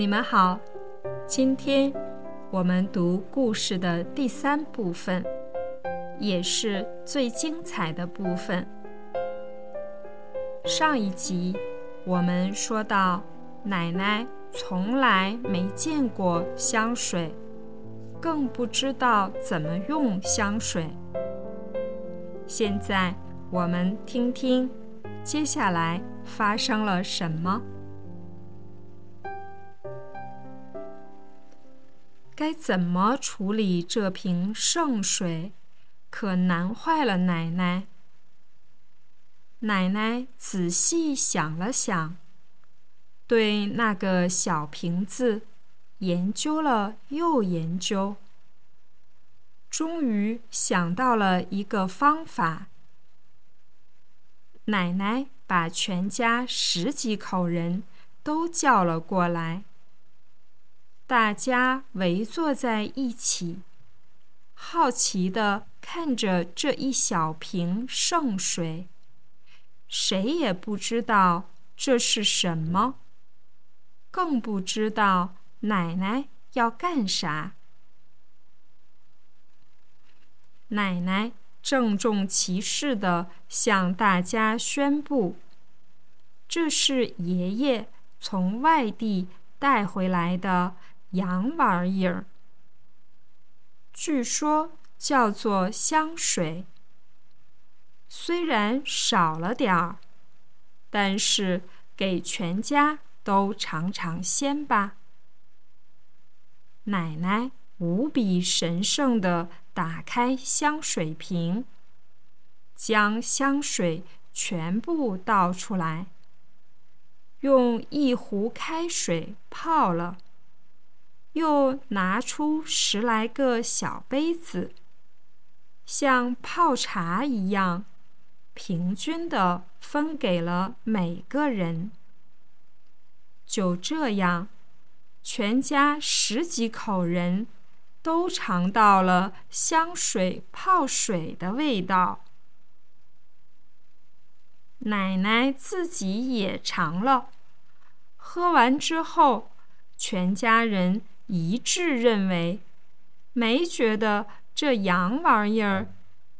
你们好，今天我们读故事的第三部分，也是最精彩的部分。上一集我们说到，奶奶从来没见过香水，更不知道怎么用香水。现在我们听听，接下来发生了什么。怎么处理这瓶圣水，可难坏了奶奶。奶奶仔细想了想，对那个小瓶子研究了又研究，终于想到了一个方法。奶奶把全家十几口人都叫了过来。大家围坐在一起，好奇地看着这一小瓶圣水。谁也不知道这是什么，更不知道奶奶要干啥。奶奶郑重其事地向大家宣布：“这是爷爷从外地带回来的。”洋玩意儿，据说叫做香水。虽然少了点儿，但是给全家都尝尝鲜吧。奶奶无比神圣的打开香水瓶，将香水全部倒出来，用一壶开水泡了。又拿出十来个小杯子，像泡茶一样，平均的分给了每个人。就这样，全家十几口人都尝到了香水泡水的味道。奶奶自己也尝了，喝完之后，全家人。一致认为，没觉得这洋玩意儿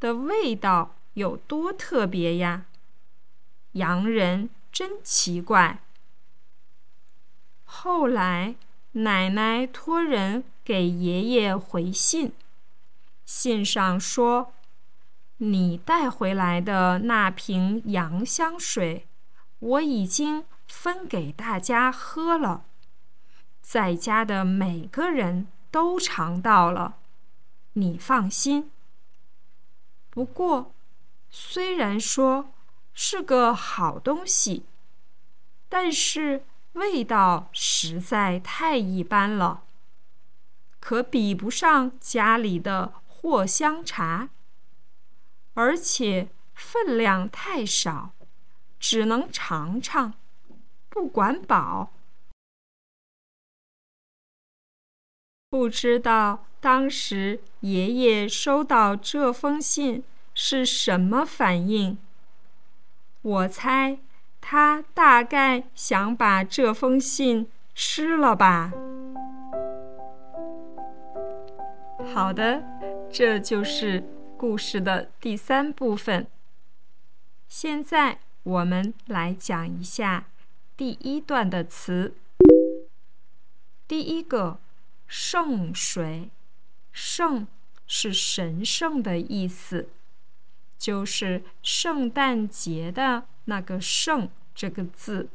的味道有多特别呀。洋人真奇怪。后来，奶奶托人给爷爷回信，信上说：“你带回来的那瓶洋香水，我已经分给大家喝了。”在家的每个人都尝到了，你放心。不过，虽然说是个好东西，但是味道实在太一般了，可比不上家里的藿香茶，而且分量太少，只能尝尝，不管饱。不知道当时爷爷收到这封信是什么反应。我猜他大概想把这封信吃了吧。好的，这就是故事的第三部分。现在我们来讲一下第一段的词。第一个。圣水，圣是神圣的意思，就是圣诞节的那个圣这个字。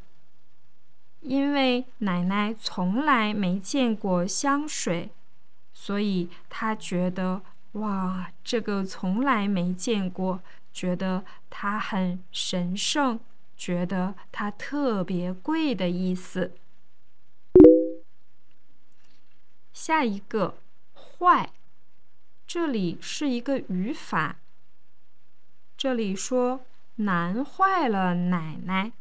因为奶奶从来没见过香水，所以她觉得哇，这个从来没见过，觉得它很神圣，觉得它特别贵的意思。下一个坏，这里是一个语法。这里说难坏了奶奶。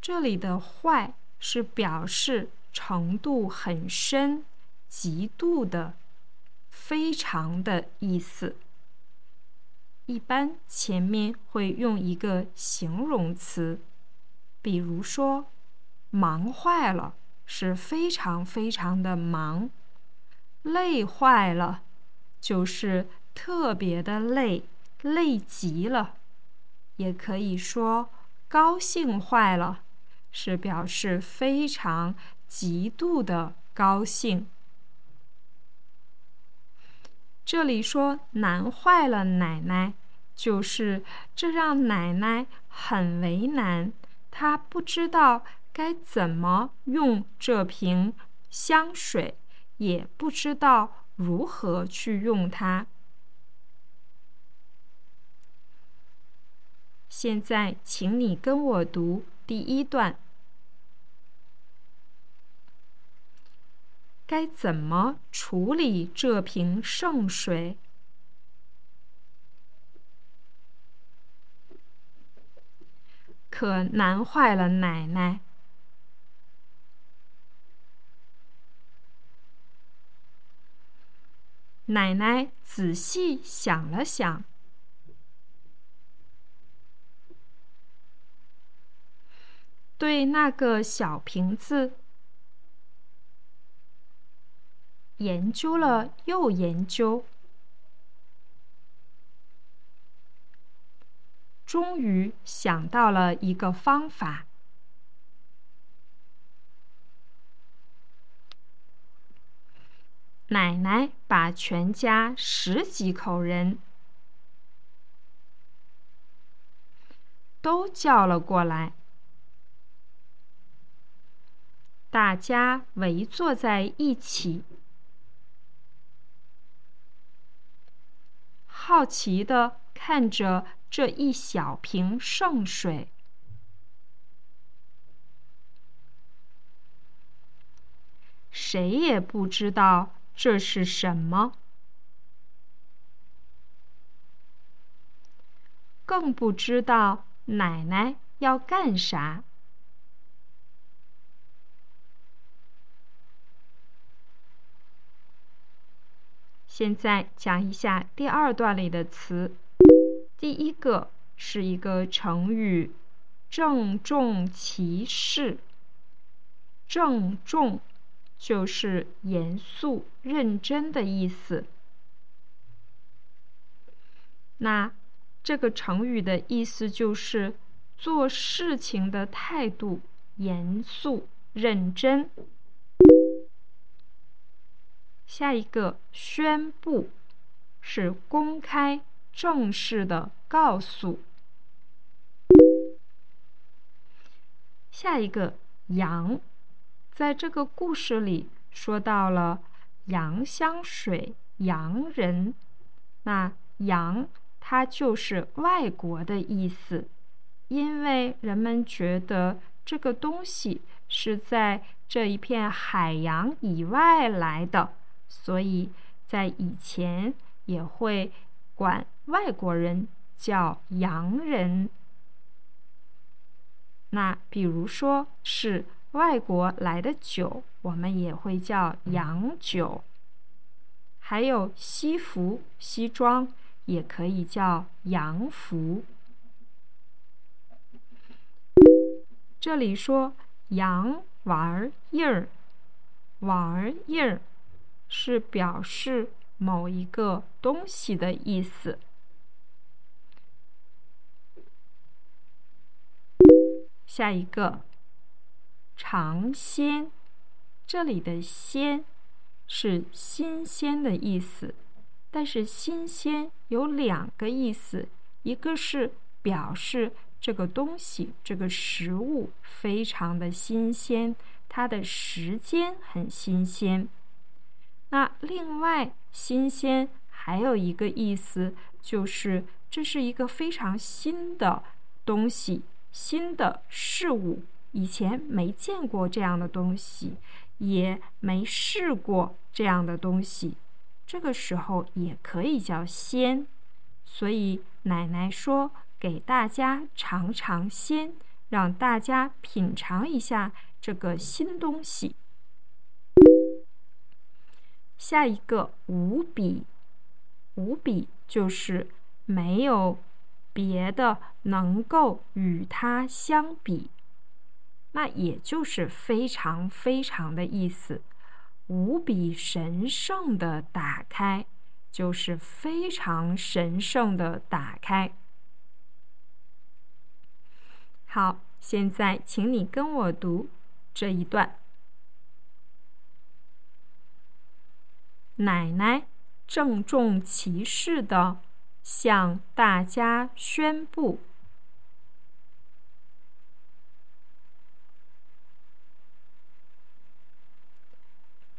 这里的坏是表示程度很深、极度的、非常的意思。一般前面会用一个形容词，比如说忙坏了。是非常非常的忙。累坏了，就是特别的累，累极了。也可以说高兴坏了，是表示非常极度的高兴。这里说难坏了奶奶，就是这让奶奶很为难，她不知道该怎么用这瓶香水。也不知道如何去用它。现在，请你跟我读第一段。该怎么处理这瓶圣水？可难坏了奶奶。奶奶仔细想了想，对那个小瓶子研究了又研究，终于想到了一个方法。奶奶把全家十几口人都叫了过来，大家围坐在一起，好奇的看着这一小瓶圣水，谁也不知道。这是什么？更不知道奶奶要干啥。现在讲一下第二段里的词。第一个是一个成语，“郑重其事”。郑重。就是严肃、认真的意思。那这个成语的意思就是做事情的态度严肃、认真。下一个宣布是公开、正式的告诉。下一个扬。在这个故事里说到了洋香水洋人，那洋它就是外国的意思，因为人们觉得这个东西是在这一片海洋以外来的，所以在以前也会管外国人叫洋人。那比如说是。外国来的酒，我们也会叫洋酒。还有西服、西装，也可以叫洋服。这里说“洋玩意儿”，玩意儿是表示某一个东西的意思。下一个。尝鲜，这里的“鲜”是新鲜的意思，但是新鲜有两个意思，一个是表示这个东西、这个食物非常的新鲜，它的时间很新鲜。那另外，新鲜还有一个意思，就是这是一个非常新的东西、新的事物。以前没见过这样的东西，也没试过这样的东西，这个时候也可以叫鲜。所以奶奶说给大家尝尝鲜，让大家品尝一下这个新东西。下一个无比，无比就是没有别的能够与它相比。那也就是非常非常的意思。无比神圣的打开，就是非常神圣的打开。好，现在请你跟我读这一段。奶奶郑重其事的向大家宣布：“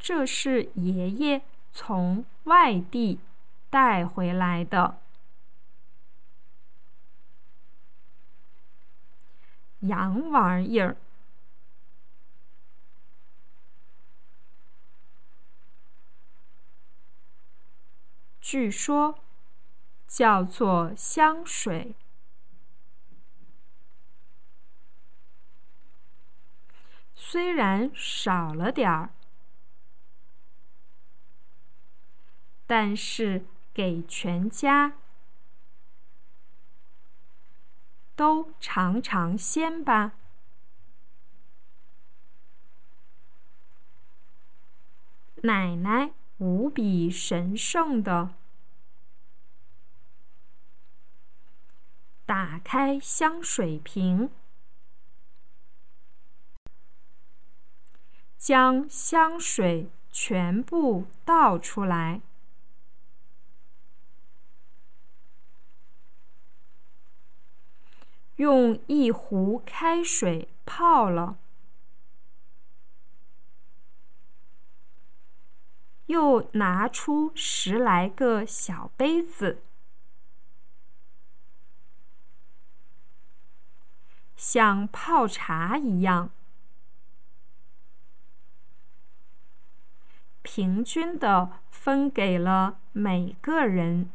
这是爷爷从外地带回来的。”洋玩意儿，据说叫做香水。虽然少了点儿，但是给全家。都尝尝鲜吧！奶奶无比神圣的打开香水瓶，将香水全部倒出来。用一壶开水泡了，又拿出十来个小杯子，像泡茶一样，平均的分给了每个人。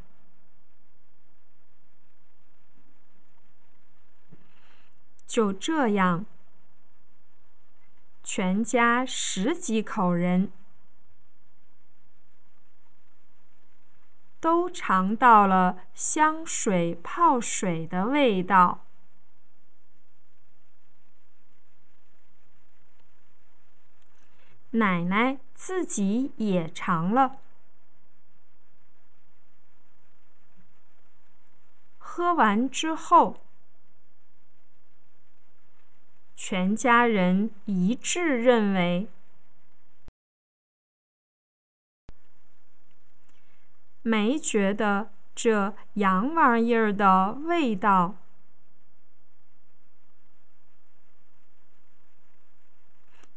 就这样，全家十几口人都尝到了香水泡水的味道。奶奶自己也尝了，喝完之后。全家人一致认为，没觉得这洋玩意儿的味道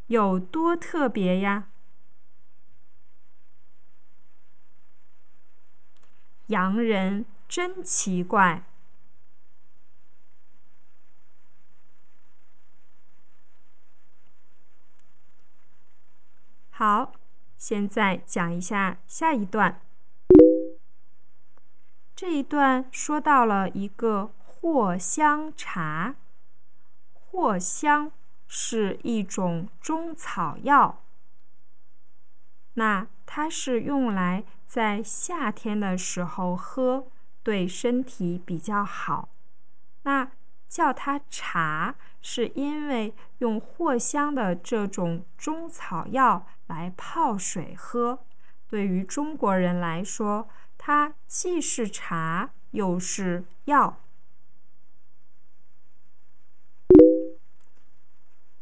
有多特别呀。洋人真奇怪。好，现在讲一下下一段。这一段说到了一个藿香茶。藿香是一种中草药，那它是用来在夏天的时候喝，对身体比较好。那叫它茶，是因为用藿香的这种中草药。来泡水喝，对于中国人来说，它既是茶又是药。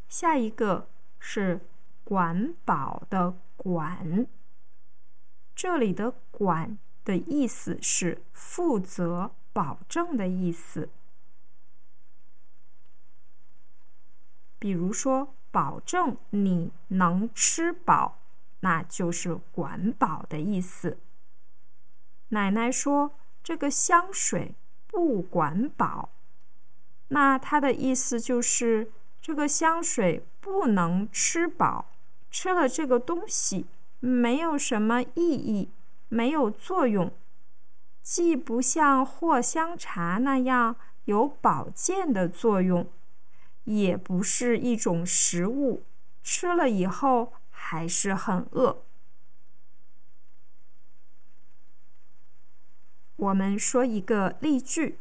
下一个是管保的管，这里的管的意思是负责、保证的意思。比如说。保证你能吃饱，那就是管饱的意思。奶奶说这个香水不管饱，那它的意思就是这个香水不能吃饱，吃了这个东西没有什么意义，没有作用，既不像藿香茶那样有保健的作用。也不是一种食物，吃了以后还是很饿。我们说一个例句：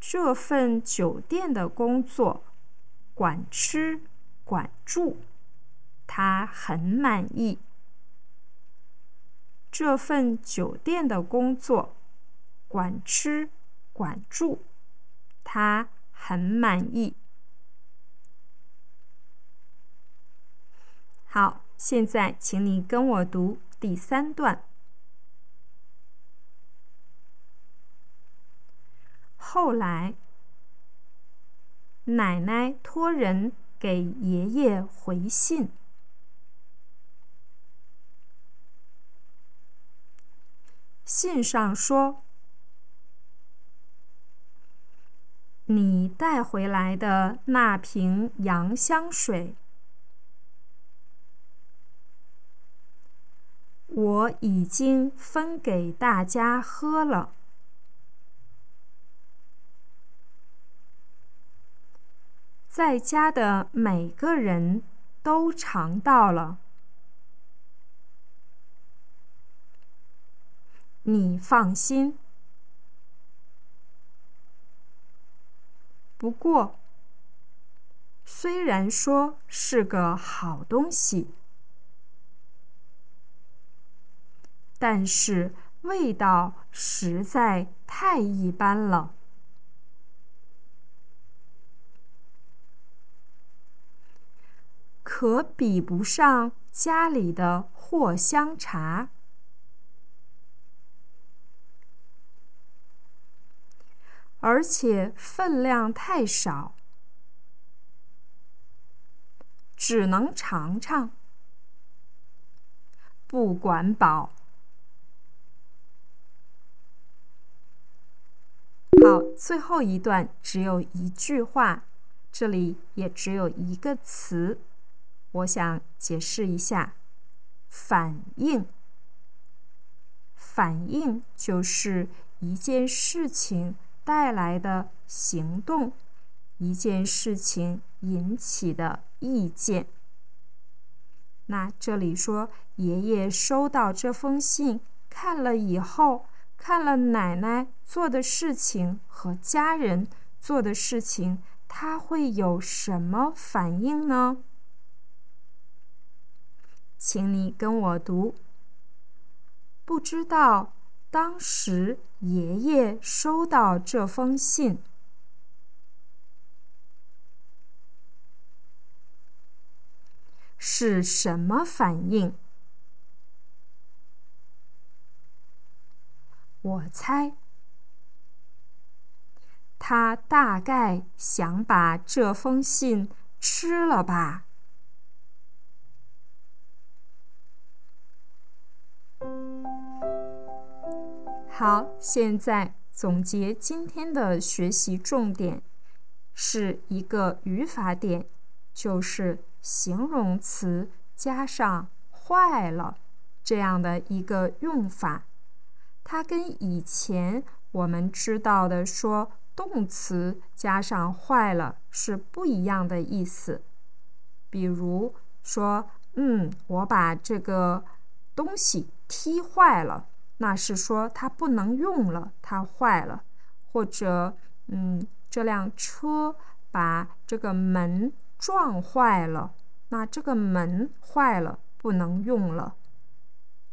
这份酒店的工作管吃管住，他很满意。这份酒店的工作，管吃管住，他很满意。好，现在请你跟我读第三段。后来，奶奶托人给爷爷回信，信上说：“你带回来的那瓶洋香水，我已经分给大家喝了。”在家的每个人都尝到了，你放心。不过，虽然说是个好东西，但是味道实在太一般了。可比不上家里的藿香茶，而且分量太少，只能尝尝，不管饱。好，最后一段只有一句话，这里也只有一个词。我想解释一下，反应。反应就是一件事情带来的行动，一件事情引起的意见。那这里说，爷爷收到这封信，看了以后，看了奶奶做的事情和家人做的事情，他会有什么反应呢？请你跟我读。不知道当时爷爷收到这封信是什么反应？我猜，他大概想把这封信吃了吧。好，现在总结今天的学习重点，是一个语法点，就是形容词加上“坏了”这样的一个用法。它跟以前我们知道的说动词加上“坏了”是不一样的意思。比如说，嗯，我把这个东西踢坏了。那是说它不能用了，它坏了，或者，嗯，这辆车把这个门撞坏了，那这个门坏了，不能用了。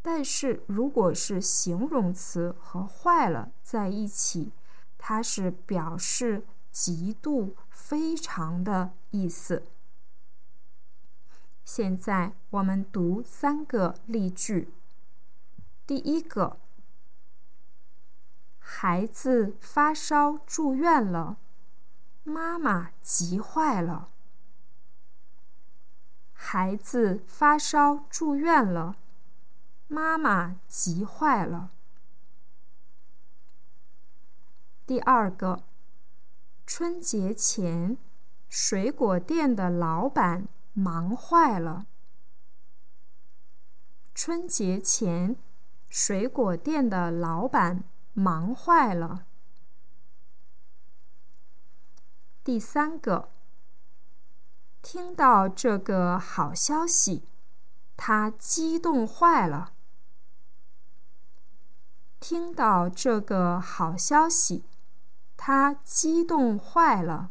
但是如果是形容词和坏了在一起，它是表示极度、非常的意思。现在我们读三个例句。第一个，孩子发烧住院了，妈妈急坏了。孩子发烧住院了，妈妈急坏了。第二个，春节前，水果店的老板忙坏了。春节前。水果店的老板忙坏了。第三个听到这个好消息他激动坏了。听到这个好消息他激动坏了。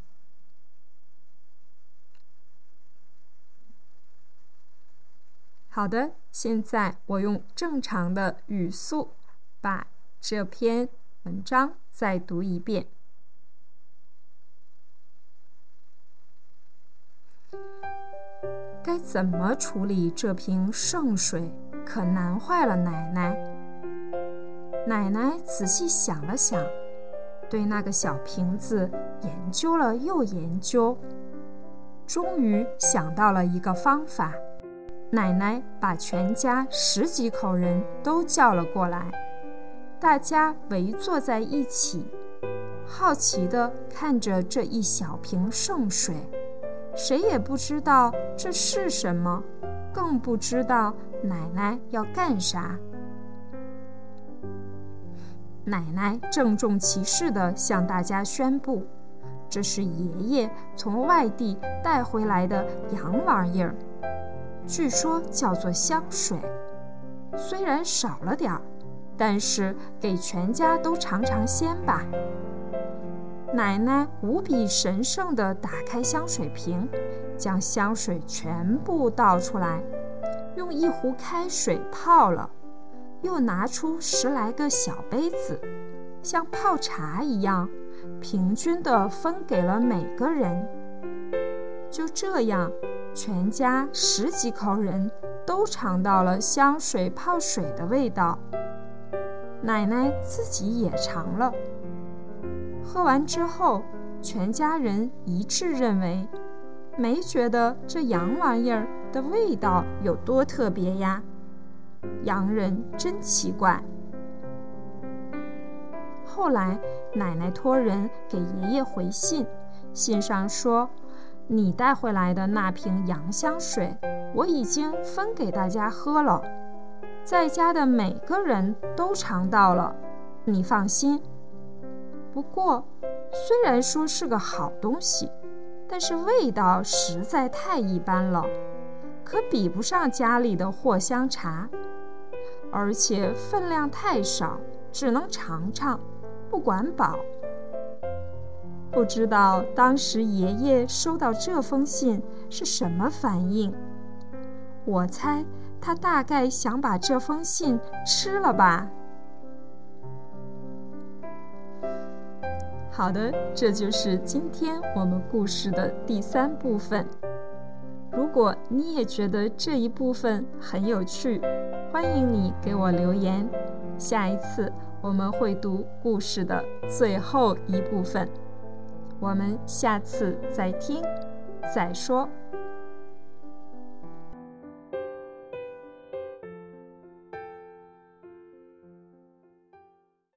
好的现在我用正常的语速把这篇文章再读一遍。该怎么处理这瓶圣水，可难坏了奶奶。奶奶仔细想了想，对那个小瓶子研究了又研究，终于想到了一个方法。奶奶把全家十几口人都叫了过来，大家围坐在一起，好奇地看着这一小瓶圣水。谁也不知道这是什么，更不知道奶奶要干啥。奶奶郑重其事地向大家宣布：“这是爷爷从外地带回来的洋玩意儿。”据说叫做香水，虽然少了点儿，但是给全家都尝尝鲜吧。奶奶无比神圣地打开香水瓶，将香水全部倒出来，用一壶开水泡了，又拿出十来个小杯子，像泡茶一样，平均地分给了每个人。就这样。全家十几口人都尝到了香水泡水的味道，奶奶自己也尝了。喝完之后，全家人一致认为，没觉得这洋玩意儿的味道有多特别呀。洋人真奇怪。后来，奶奶托人给爷爷回信，信上说。你带回来的那瓶洋香水，我已经分给大家喝了，在家的每个人都尝到了，你放心。不过，虽然说是个好东西，但是味道实在太一般了，可比不上家里的藿香茶，而且分量太少，只能尝尝，不管饱。不知道当时爷爷收到这封信是什么反应？我猜他大概想把这封信吃了吧。好的，这就是今天我们故事的第三部分。如果你也觉得这一部分很有趣，欢迎你给我留言。下一次我们会读故事的最后一部分。我们下次再听，再说。